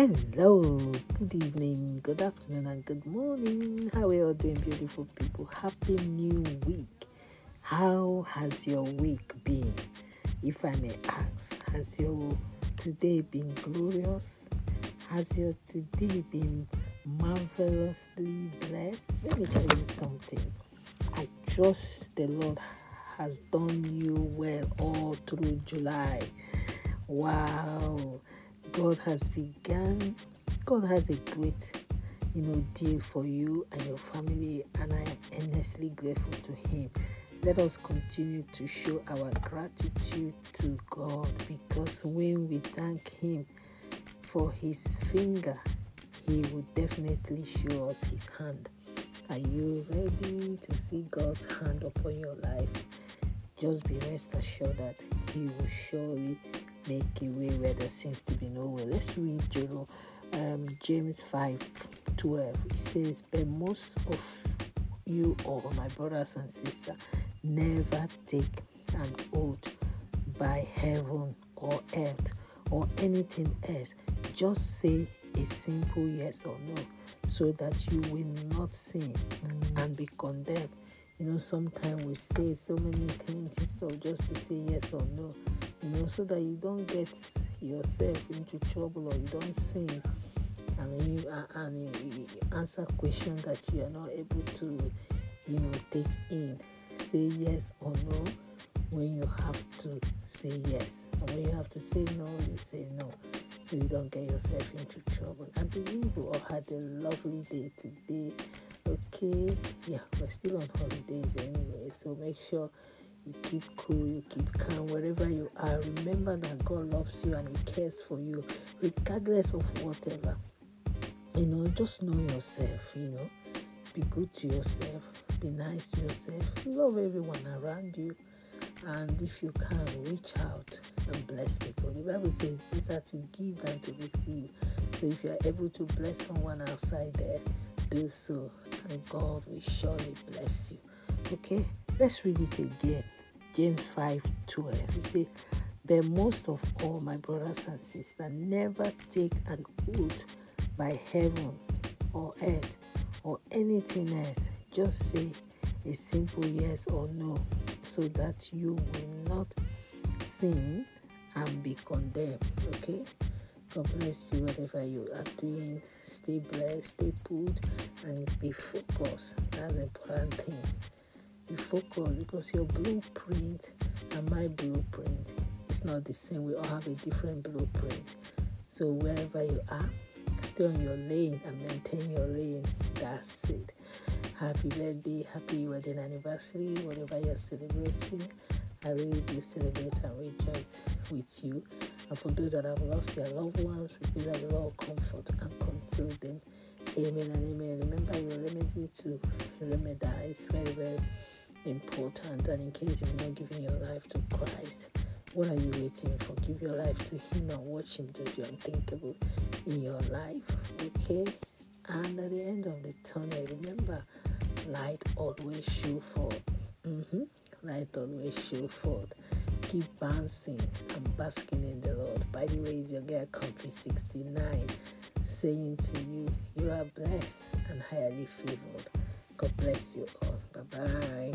Hello, good evening, good afternoon, and good morning. How are you all doing, beautiful people? Happy new week. How has your week been? If I may ask, has your today been glorious? Has your today been marvelously blessed? Let me tell you something. I trust the Lord has done you well all through July. Wow. God has begun, God has a great, you know, deal for you and your family, and I am earnestly grateful to Him. Let us continue to show our gratitude to God because when we thank Him for His finger, He will definitely show us His hand. Are you ready to see God's hand upon your life? Just be rest assured that He will surely make a way where there seems to be no way. Let's read know, um, James 5 12. It says, But most of you all, my brothers and sisters, never take an oath by heaven or earth or anything else. Just say a simple yes or no so that you will not sin and be condemned. You know, sometimes we say so many things instead of just to say yes or no you know, so that you don't get yourself into trouble or you don't sin and you and you answer questions that you are not able to, you know, take in. Say yes or no when you have to say yes, and when you have to say no, you say no, so you don't get yourself into trouble. I believe we all had a lovely day today. Okay, yeah, we're still on holidays anyway, so make sure you keep cool, you keep calm wherever you are. Remember that God loves you and He cares for you, regardless of whatever. You know, just know yourself, you know, be good to yourself, be nice to yourself, love everyone around you, and if you can, reach out and bless people. The Bible says it's better to give than to receive. So if you are able to bless someone outside there, do so, and God will surely bless you. Okay? Let's read it again. James 5 12. He says, But most of all, my brothers and sisters, never take an oath by heaven or earth or anything else. Just say a simple yes or no so that you will not sin and be condemned. Okay? God bless you, whatever you are doing. Stay blessed, stay put, and be focused. That's the important thing you focus because your blueprint and my blueprint is not the same. We all have a different blueprint. So wherever you are, stay on your lane and maintain your lane. That's it. Happy birthday, happy wedding anniversary, whatever you're celebrating. I really do celebrate and rejoice with you. And for those that have lost their loved ones, we pray that the Lord comfort and console them. Amen and amen. Remember your remedy to remedize. Very, very important. And in case you're not giving your life to Christ, what are you waiting for? Give your life to Him and watch Him do the unthinkable in your life. Okay? And at the end of the tunnel, remember, light always show forth. Mm-hmm. Light always show forth. Keep bouncing and basking in the Lord. By the way, it's your girl Comfy 69 saying to you, you are blessed and highly favored. God bless you all. Bye bye.